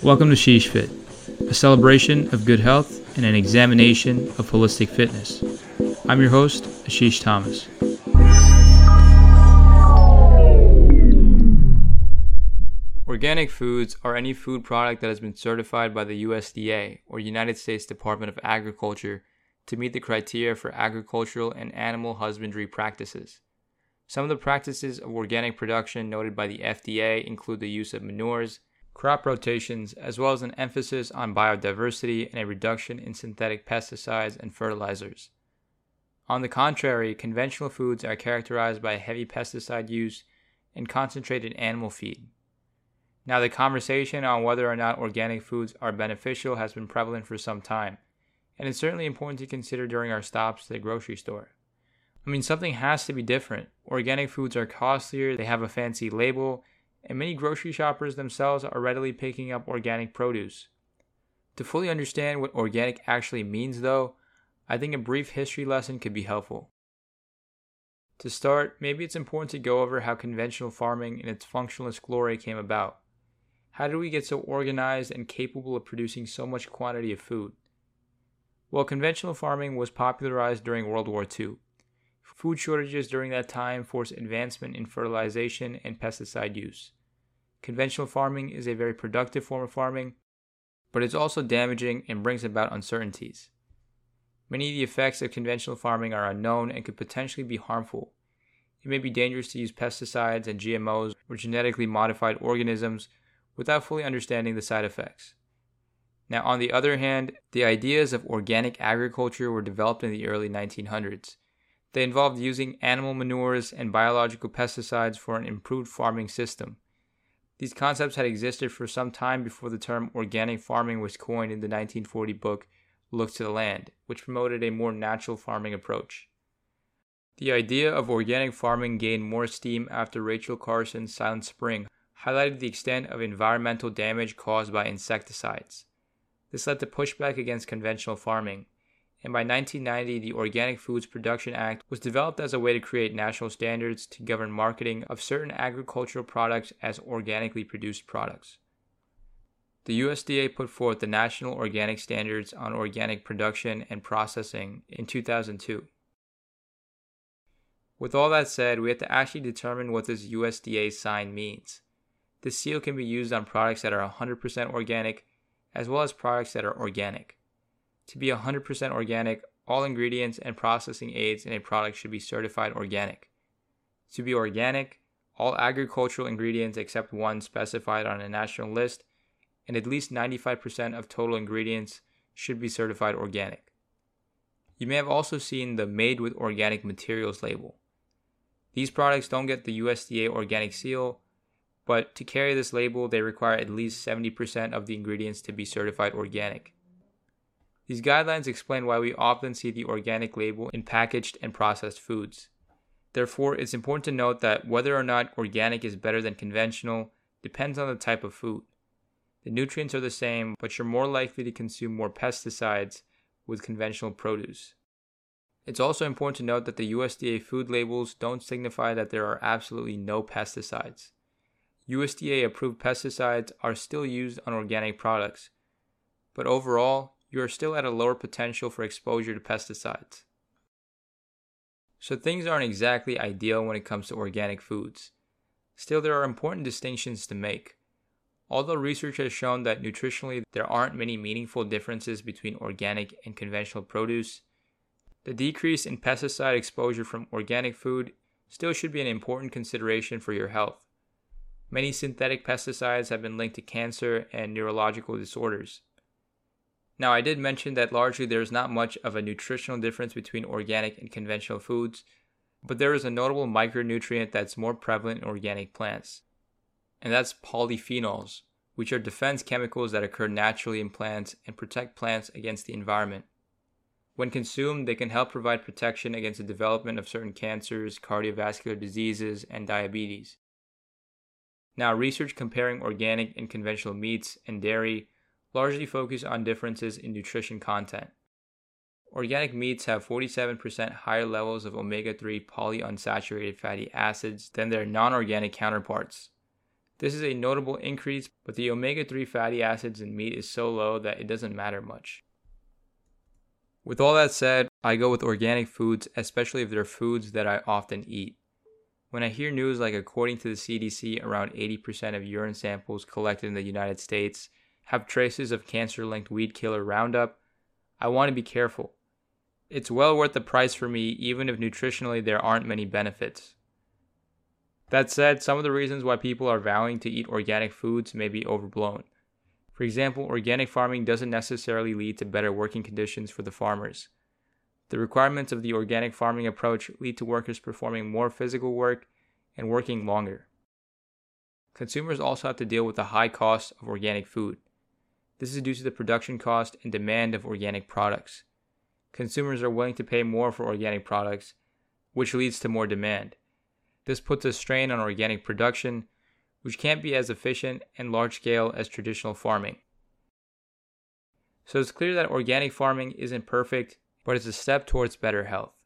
Welcome to Sheesh Fit, a celebration of good health and an examination of holistic fitness. I'm your host, Ashish Thomas. Organic foods are any food product that has been certified by the USDA or United States Department of Agriculture to meet the criteria for agricultural and animal husbandry practices. Some of the practices of organic production noted by the FDA include the use of manures, crop rotations, as well as an emphasis on biodiversity and a reduction in synthetic pesticides and fertilizers. On the contrary, conventional foods are characterized by heavy pesticide use and concentrated animal feed. Now, the conversation on whether or not organic foods are beneficial has been prevalent for some time, and it's certainly important to consider during our stops to the grocery store. I mean, something has to be different. Organic foods are costlier, they have a fancy label, and many grocery shoppers themselves are readily picking up organic produce. To fully understand what organic actually means, though, I think a brief history lesson could be helpful. To start, maybe it's important to go over how conventional farming in its functionalist glory came about. How did we get so organized and capable of producing so much quantity of food? Well, conventional farming was popularized during World War II. Food shortages during that time forced advancement in fertilization and pesticide use. Conventional farming is a very productive form of farming, but it's also damaging and brings about uncertainties. Many of the effects of conventional farming are unknown and could potentially be harmful. It may be dangerous to use pesticides and GMOs or genetically modified organisms without fully understanding the side effects. Now, on the other hand, the ideas of organic agriculture were developed in the early 1900s they involved using animal manures and biological pesticides for an improved farming system. These concepts had existed for some time before the term organic farming was coined in the 1940 book Look to the Land, which promoted a more natural farming approach. The idea of organic farming gained more steam after Rachel Carson's Silent Spring highlighted the extent of environmental damage caused by insecticides. This led to pushback against conventional farming and by 1990, the Organic Foods Production Act was developed as a way to create national standards to govern marketing of certain agricultural products as organically produced products. The USDA put forth the National Organic Standards on Organic Production and Processing in 2002. With all that said, we have to actually determine what this USDA sign means. This seal can be used on products that are 100% organic as well as products that are organic. To be 100% organic, all ingredients and processing aids in a product should be certified organic. To be organic, all agricultural ingredients except one specified on a national list and at least 95% of total ingredients should be certified organic. You may have also seen the Made with Organic Materials label. These products don't get the USDA organic seal, but to carry this label, they require at least 70% of the ingredients to be certified organic. These guidelines explain why we often see the organic label in packaged and processed foods. Therefore, it's important to note that whether or not organic is better than conventional depends on the type of food. The nutrients are the same, but you're more likely to consume more pesticides with conventional produce. It's also important to note that the USDA food labels don't signify that there are absolutely no pesticides. USDA approved pesticides are still used on organic products, but overall, you are still at a lower potential for exposure to pesticides. So things aren't exactly ideal when it comes to organic foods. Still, there are important distinctions to make. Although research has shown that nutritionally there aren't many meaningful differences between organic and conventional produce, the decrease in pesticide exposure from organic food still should be an important consideration for your health. Many synthetic pesticides have been linked to cancer and neurological disorders. Now, I did mention that largely there's not much of a nutritional difference between organic and conventional foods, but there is a notable micronutrient that's more prevalent in organic plants, and that's polyphenols, which are defense chemicals that occur naturally in plants and protect plants against the environment. When consumed, they can help provide protection against the development of certain cancers, cardiovascular diseases, and diabetes. Now, research comparing organic and conventional meats and dairy largely focus on differences in nutrition content. Organic meats have 47% higher levels of omega 3 polyunsaturated fatty acids than their non organic counterparts. This is a notable increase, but the omega 3 fatty acids in meat is so low that it doesn't matter much. With all that said, I go with organic foods, especially if they're foods that I often eat. When I hear news like according to the CDC, around 80% of urine samples collected in the United States have traces of cancer linked weed killer Roundup, I want to be careful. It's well worth the price for me, even if nutritionally there aren't many benefits. That said, some of the reasons why people are vowing to eat organic foods may be overblown. For example, organic farming doesn't necessarily lead to better working conditions for the farmers. The requirements of the organic farming approach lead to workers performing more physical work and working longer. Consumers also have to deal with the high cost of organic food. This is due to the production cost and demand of organic products. Consumers are willing to pay more for organic products, which leads to more demand. This puts a strain on organic production, which can't be as efficient and large scale as traditional farming. So it's clear that organic farming isn't perfect, but it's a step towards better health.